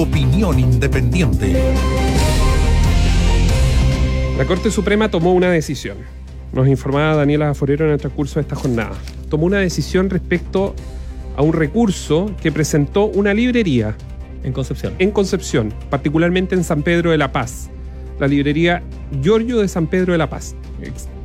Opinión independiente. La Corte Suprema tomó una decisión. Nos informaba Daniela Forero en el transcurso de esta jornada. Tomó una decisión respecto a un recurso que presentó una librería. En Concepción. En Concepción, particularmente en San Pedro de la Paz. La librería Giorgio de San Pedro de la Paz,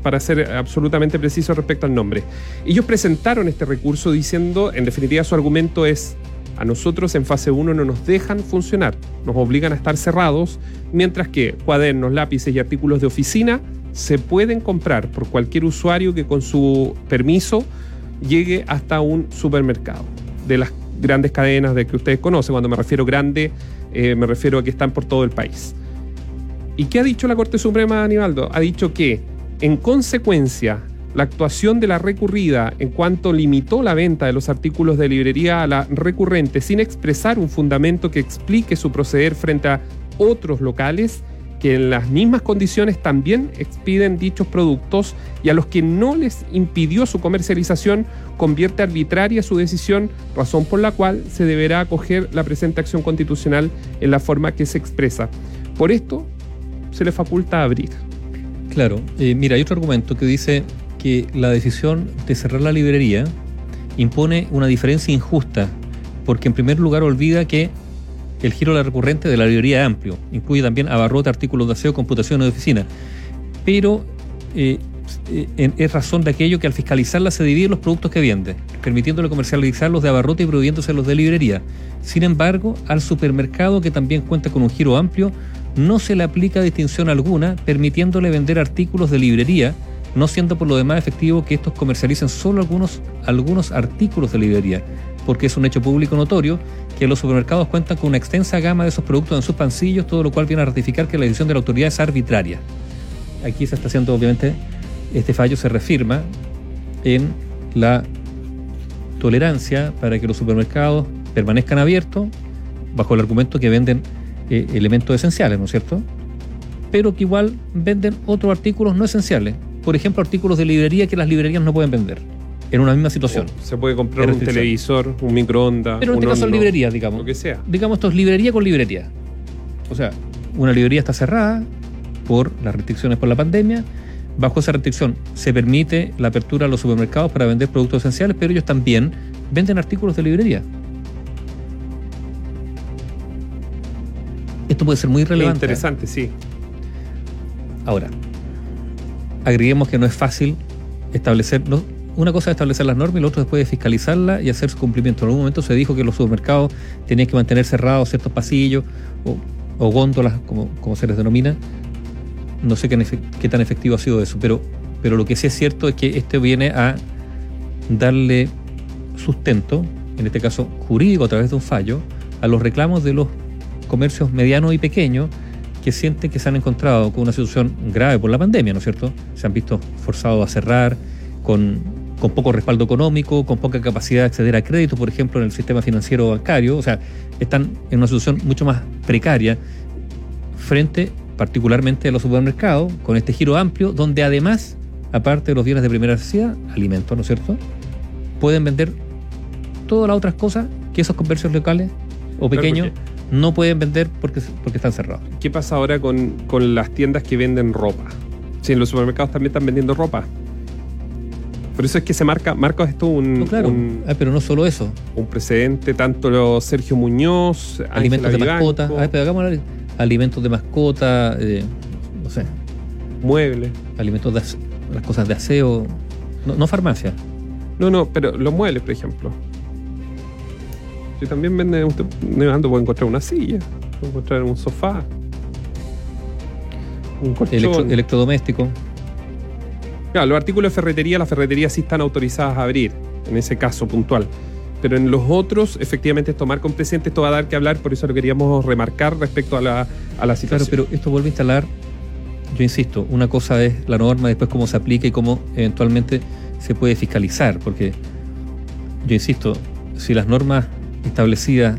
para ser absolutamente preciso respecto al nombre. Ellos presentaron este recurso diciendo, en definitiva, su argumento es a nosotros en fase 1 no nos dejan funcionar, nos obligan a estar cerrados, mientras que cuadernos, lápices y artículos de oficina se pueden comprar por cualquier usuario que con su permiso llegue hasta un supermercado de las grandes cadenas de que ustedes conocen. Cuando me refiero grande, eh, me refiero a que están por todo el país. ¿Y qué ha dicho la Corte Suprema, Aníbaldo? Ha dicho que, en consecuencia, la actuación de la recurrida en cuanto limitó la venta de los artículos de librería a la recurrente sin expresar un fundamento que explique su proceder frente a otros locales que en las mismas condiciones también expiden dichos productos y a los que no les impidió su comercialización, convierte arbitraria su decisión, razón por la cual se deberá acoger la presente acción constitucional en la forma que se expresa. Por esto se le faculta abrir. Claro, eh, mira, hay otro argumento que dice que la decisión de cerrar la librería impone una diferencia injusta, porque en primer lugar olvida que el giro recurrente de la librería es amplio, incluye también abarrote, artículos de aseo, computación de oficina, pero eh, eh, es razón de aquello que al fiscalizarla se dividen los productos que vende, permitiéndole comercializarlos de abarrote y prohibiéndose los de librería. Sin embargo, al supermercado, que también cuenta con un giro amplio, no se le aplica distinción alguna, permitiéndole vender artículos de librería no siendo por lo demás efectivo que estos comercialicen solo algunos, algunos artículos de librería, porque es un hecho público notorio que los supermercados cuentan con una extensa gama de esos productos en sus pancillos, todo lo cual viene a ratificar que la decisión de la autoridad es arbitraria. Aquí se está haciendo, obviamente, este fallo se refirma en la tolerancia para que los supermercados permanezcan abiertos bajo el argumento que venden eh, elementos esenciales, ¿no es cierto? Pero que igual venden otros artículos no esenciales, por ejemplo, artículos de librería que las librerías no pueden vender en una misma situación. Se puede comprar un televisor, un microondas. Pero en este caso son librerías, digamos. Lo que sea. Digamos, esto es librería con librería. O sea, una librería está cerrada por las restricciones por la pandemia. Bajo esa restricción se permite la apertura a los supermercados para vender productos esenciales, pero ellos también venden artículos de librería. Esto puede ser muy relevante. interesante, sí. Ahora, agreguemos que no es fácil establecer, una cosa es establecer las normas y la otra después de fiscalizarlas y hacer su cumplimiento. En algún momento se dijo que los supermercados tenían que mantener cerrados ciertos pasillos o, góndolas, como, se les denomina. No sé qué, qué, tan efectivo ha sido eso, pero, pero lo que sí es cierto es que este viene a darle sustento, en este caso jurídico a través de un fallo, a los reclamos de los comercios medianos y pequeños que sienten que se han encontrado con una situación grave por la pandemia, ¿no es cierto? Se han visto forzados a cerrar con, con poco respaldo económico, con poca capacidad de acceder a crédito, por ejemplo, en el sistema financiero bancario, o sea, están en una situación mucho más precaria frente particularmente a los supermercados, con este giro amplio, donde además, aparte de los bienes de primera necesidad, alimentos, ¿no es cierto?, pueden vender todas las otras cosas que esos comercios locales o pequeños no pueden vender porque, porque están cerrados. ¿Qué pasa ahora con, las tiendas que venden ropa? Si en los supermercados también están vendiendo ropa. Por eso es que se marca, marca esto un, claro. ah, pero no solo eso. Un precedente, tanto los Sergio Muñoz, alimentos de mascota, ah, pero hagamos alimentos de mascota, eh, no sé. Muebles. Alimentos de las cosas de aseo, no, no farmacia. No, no, pero los muebles, por ejemplo. Si también vende, usted puede encontrar una silla, puede encontrar un sofá, un colchón. electrodoméstico. Claro, los artículos de ferretería, las ferreterías sí están autorizadas a abrir, en ese caso puntual. Pero en los otros, efectivamente, es tomar con presente, esto va a dar que hablar, por eso lo queríamos remarcar respecto a la, a la situación. Claro, pero esto vuelve a instalar, yo insisto, una cosa es la norma, después cómo se aplica y cómo eventualmente se puede fiscalizar, porque yo insisto, si las normas establecidas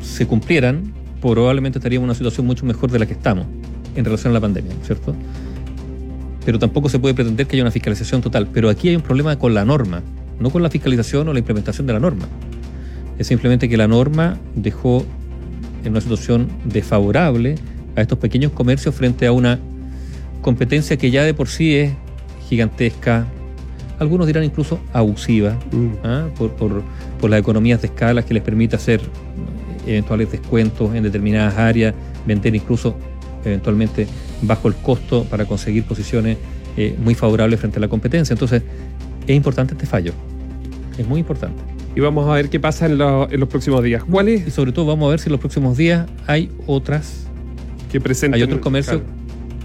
se cumplieran, probablemente estaríamos en una situación mucho mejor de la que estamos en relación a la pandemia, ¿cierto? Pero tampoco se puede pretender que haya una fiscalización total. Pero aquí hay un problema con la norma, no con la fiscalización o la implementación de la norma. Es simplemente que la norma dejó en una situación desfavorable a estos pequeños comercios frente a una competencia que ya de por sí es gigantesca, algunos dirán incluso abusiva, Mm. ¿ah? por, por- por las economías de escala que les permite hacer eventuales descuentos en determinadas áreas, vender incluso eventualmente bajo el costo para conseguir posiciones eh, muy favorables frente a la competencia. Entonces, es importante este fallo. Es muy importante. Y vamos a ver qué pasa en, lo- en los próximos días. ¿Cuál Y es sobre todo vamos a ver si en los próximos días hay otras, que presenten? hay otros comercios Claro.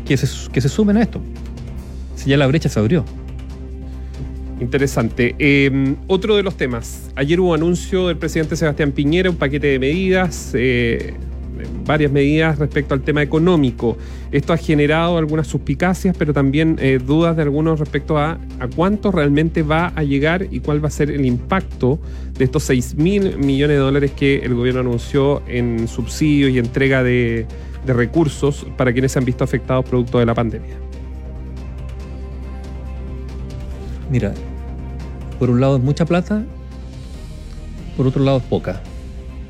que se, que se sumen a esto. Si ya la brecha se abrió. Interesante. Eh, otro de los temas. Ayer hubo anuncio del presidente Sebastián Piñera, un paquete de medidas, eh, varias medidas respecto al tema económico. Esto ha generado algunas suspicacias, pero también eh, dudas de algunos respecto a, a cuánto realmente va a llegar y cuál va a ser el impacto de estos 6 mil millones de dólares que el gobierno anunció en subsidios y entrega de, de recursos para quienes se han visto afectados producto de la pandemia. Mira, por un lado es mucha plata, por otro lado es poca.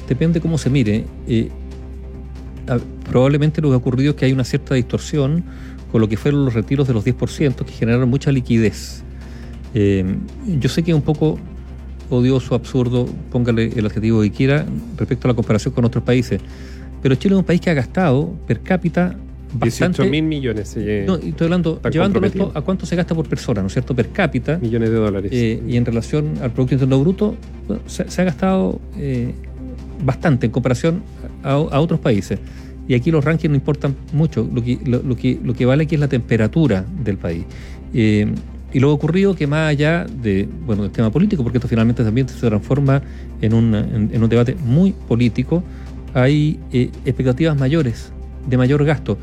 Depende cómo se mire. Eh, probablemente lo que ha ocurrido es que hay una cierta distorsión con lo que fueron los retiros de los 10% que generaron mucha liquidez. Eh, yo sé que es un poco odioso, absurdo, póngale el adjetivo que quiera, respecto a la comparación con otros países, pero Chile es un país que ha gastado per cápita 18 bastante... mil millones. eh, No, y estoy hablando, llevándolo esto a cuánto se gasta por persona, ¿no es cierto? Per cápita. millones de dólares. Eh, y en relación al Producto Interno Bruto, bueno, se, se ha gastado eh, bastante en comparación a, a otros países. Y aquí los rankings no importan mucho, lo que, lo, lo que, lo que vale aquí es la temperatura del país. Eh, y lo ocurrido que más allá de, bueno, del tema político, porque esto finalmente también se transforma en un, en, en un debate muy político, hay expectativas mayores, de mayor gasto.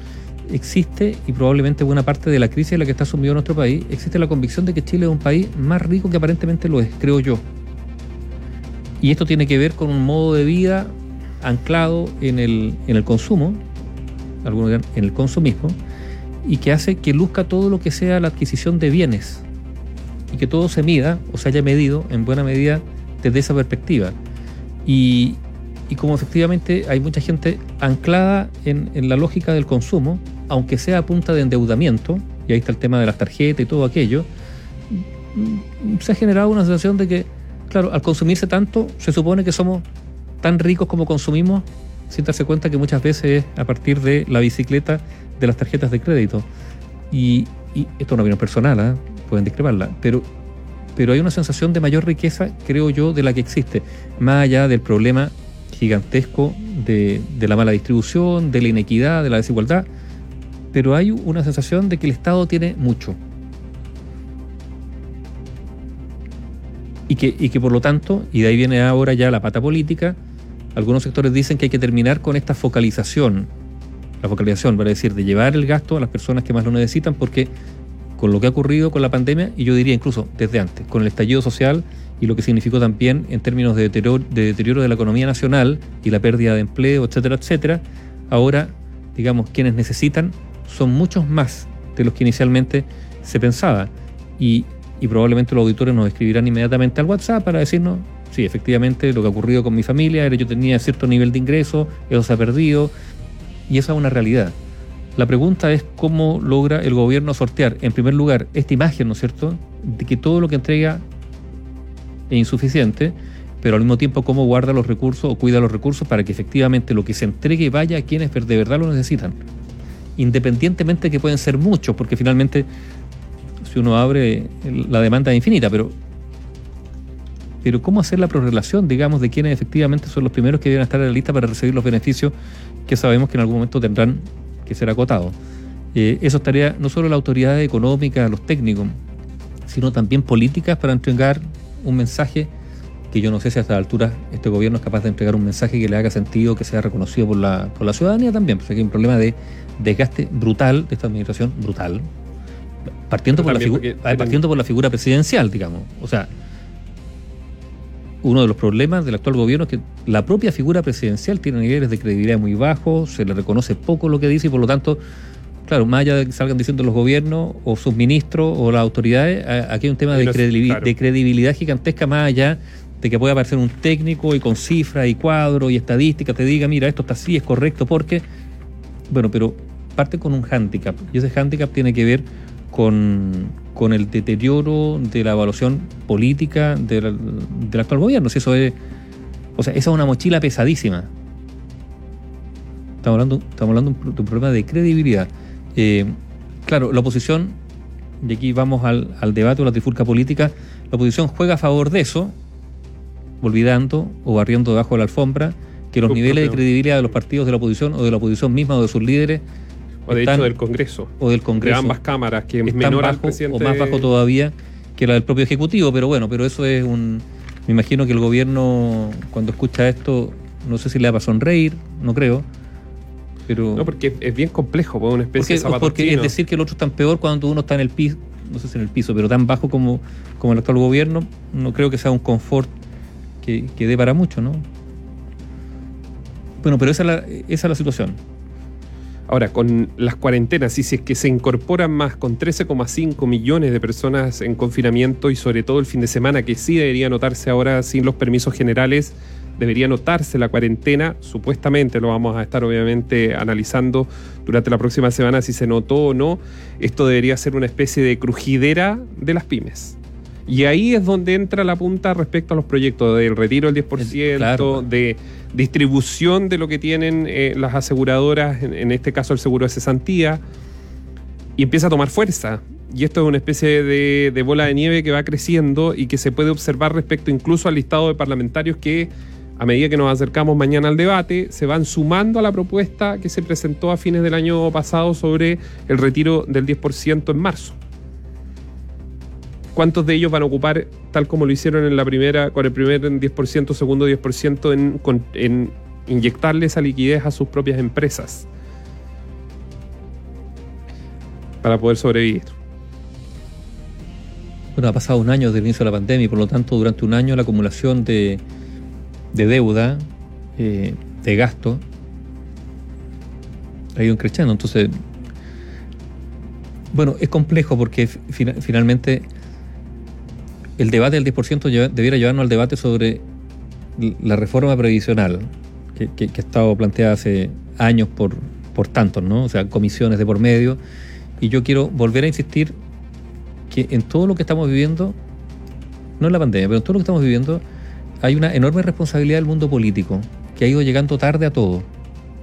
Existe, y probablemente buena parte de la crisis en la que está sumido nuestro país, existe la convicción de que Chile es un país más rico que aparentemente lo es, creo yo. Y esto tiene que ver con un modo de vida anclado en el, en el consumo, algunos dirán en el consumismo, y que hace que luzca todo lo que sea la adquisición de bienes y que todo se mida o se haya medido en buena medida desde esa perspectiva. Y, y como efectivamente hay mucha gente anclada en, en la lógica del consumo, aunque sea a punta de endeudamiento, y ahí está el tema de las tarjetas y todo aquello, se ha generado una sensación de que, claro, al consumirse tanto, se supone que somos tan ricos como consumimos, sin darse cuenta que muchas veces es a partir de la bicicleta de las tarjetas de crédito. Y, esto es una opinión personal, ¿ah? pueden discreparla, pero, pero hay una sensación de mayor riqueza, creo yo, de la que existe, más allá del problema gigantesco de la mala distribución, de la inequidad, de la desigualdad, pero hay una sensación de que el Estado tiene mucho. Y que, y que por lo tanto, y de ahí viene ahora ya la pata política, algunos sectores dicen que hay que terminar con esta focalización, la focalización, para decir, de llevar el gasto a las personas que más lo necesitan, porque con lo que ha ocurrido con la pandemia, y yo diría incluso desde antes, con el estallido social y lo que significó también en términos de deterioro, de deterioro de la economía nacional y la pérdida de empleo, etcétera, etcétera, ahora, digamos, quienes necesitan son muchos más de los que inicialmente se pensaba. Y, y probablemente los auditores nos escribirán inmediatamente al WhatsApp para decirnos, sí, efectivamente, lo que ha ocurrido con mi familia era yo tenía cierto nivel de ingreso, eso se ha perdido, y esa es una realidad. La pregunta es cómo logra el gobierno sortear, en primer lugar, esta imagen, ¿no es cierto?, de que todo lo que entrega es insuficiente, pero al mismo tiempo cómo guarda los recursos o cuida los recursos para que efectivamente lo que se entregue vaya a quienes de verdad lo necesitan. Independientemente de que pueden ser muchos, porque finalmente si uno abre la demanda es infinita, pero pero cómo hacer la prorrelación, digamos, de quienes efectivamente son los primeros que deben estar en la lista para recibir los beneficios que sabemos que en algún momento tendrán que ser acotados. Eh, eso estaría no solo la autoridad económica, los técnicos, sino también políticas para entregar un mensaje que yo no sé si a esta altura este gobierno es capaz de entregar un mensaje que le haga sentido, que sea reconocido por la, por la ciudadanía también, porque hay un problema de desgaste brutal de esta administración, brutal, partiendo por, la, partiendo por figura presidencial, digamos. O sea, uno de los problemas del actual gobierno es que la propia figura presidencial tiene niveles de credibilidad muy bajos, se le reconoce poco lo que dice y por lo tanto, claro, más allá de que salgan diciendo los gobiernos o sus ministros o las autoridades, aquí hay un tema de, una- credibil- claro. de credibilidad gigantesca más allá de que pueda aparecer un técnico y con cifras y cuadros y estadísticas te diga, mira, esto está así, es correcto, porque, bueno, pero parte con un hándicap, y ese hándicap tiene que ver con, con el deterioro de la evaluación política del, del actual gobierno. Si eso es, o sea, esa es una mochila pesadísima. Estamos hablando, estamos hablando de un problema de credibilidad. Eh, claro, la oposición, y aquí vamos al, al debate o la trifulca política, la oposición juega a favor de eso, olvidando o barriendo debajo de la alfombra que los niveles de credibilidad de los partidos de la oposición o de la oposición misma o de sus líderes o de hecho del Congreso. o del Congreso. De ambas cámaras que es menor al presidente o más bajo todavía que la del propio ejecutivo pero bueno pero eso es un me imagino que el gobierno cuando escucha esto no sé si le va a sonreír no creo pero no porque es bien complejo pues una especie porque, de porque es decir que el otro está peor cuando uno está en el piso no sé si en el piso pero tan bajo como como el actual gobierno no creo que sea un confort que, que dé para mucho no bueno pero esa es la, esa es la situación Ahora, con las cuarentenas, y si es que se incorporan más con 13,5 millones de personas en confinamiento y sobre todo el fin de semana, que sí debería notarse ahora sin los permisos generales, debería notarse la cuarentena, supuestamente lo vamos a estar obviamente analizando durante la próxima semana si se notó o no, esto debería ser una especie de crujidera de las pymes. Y ahí es donde entra la punta respecto a los proyectos del retiro del 10%, de distribución de lo que tienen eh, las aseguradoras, en, este caso el seguro de cesantía, y empieza a tomar fuerza. Y esto es una especie de, de, bola de nieve que va creciendo y que se puede observar respecto incluso al listado de parlamentarios que a medida que nos acercamos mañana al debate, se van sumando a la propuesta que se presentó a fines del año pasado sobre el retiro del 10% en marzo. ¿Cuántos de ellos van a ocupar, tal como lo hicieron en la primera, con el primer 10%, segundo 10%, en, en inyectarle esa liquidez a sus propias empresas para poder sobrevivir? Bueno, ha pasado un año desde el inicio de la pandemia y por lo tanto durante un año la acumulación de, de deuda, eh, de gasto, ha ido creciendo. Entonces, bueno, es complejo porque finalmente el debate del 10% debiera llevarnos al debate sobre la reforma previsional que, ha estado planteada hace años por, por tantos, ¿no? O sea, comisiones de por medio. Y yo quiero volver a insistir que en todo lo que estamos viviendo, no en la pandemia, pero en todo lo que estamos viviendo, hay una enorme responsabilidad del mundo político, que ha ido llegando tarde a todo.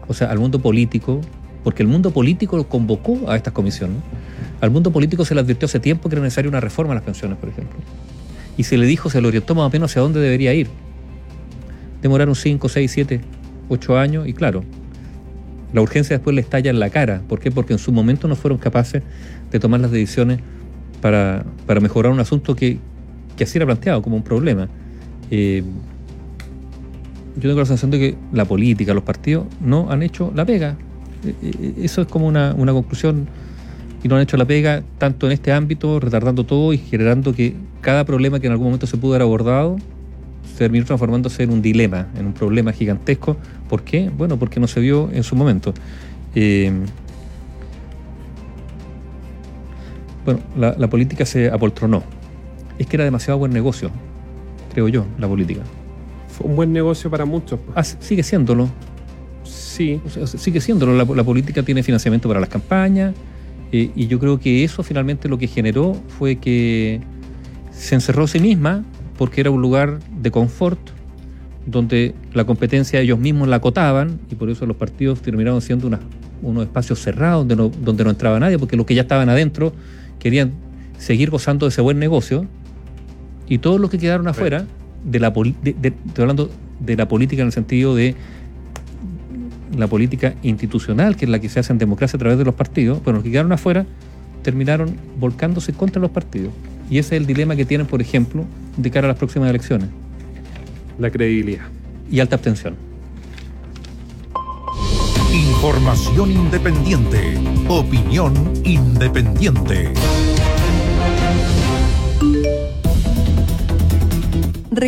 O sea, al mundo político, porque el mundo político lo convocó a estas comisiones. Al mundo político se le advirtió hace tiempo que era necesaria una reforma a las pensiones, por ejemplo y se le dijo, se le orientó más o menos hacia dónde debería ir. Demoraron 5, 6, 7, 8 años y claro, la urgencia después le estalla en la cara. ¿Por qué? Porque en su momento no fueron capaces de tomar las decisiones para, mejorar un asunto que, así era planteado como un problema. Eh, yo tengo la sensación de que la política, los partidos, no han hecho la pega. Eh, eh, eso es como una, una conclusión y no han hecho la pega tanto en este ámbito, retardando todo y generando que cada problema que en algún momento se pudo haber abordado terminó transformándose en un dilema, en un problema gigantesco. ¿Por qué? Bueno, porque no se vio en su momento. Eh, bueno, la, política se apoltronó. Es que era demasiado buen negocio, creo yo, la política. Fue un buen negocio para muchos. Ah, sigue siéndolo. Sí. sigue siéndolo. la política tiene financiamiento para las campañas, eh, y yo creo que eso finalmente lo que generó fue que se encerró a sí misma porque era un lugar de confort donde la competencia ellos mismos la acotaban y por eso los partidos terminaron siendo unos espacios cerrados donde no, donde no entraba nadie porque los que ya estaban adentro querían seguir gozando de ese buen negocio. Y todos los que quedaron afuera de la de, estoy hablando de la política en el sentido de la política institucional, que es la que se hace en democracia a través de los partidos, bueno, los que quedaron afuera terminaron volcándose contra los partidos. Y ese es el dilema que tienen, por ejemplo, de cara a las próximas elecciones. La credibilidad. Y alta abstención. Información independiente. Opinión independiente.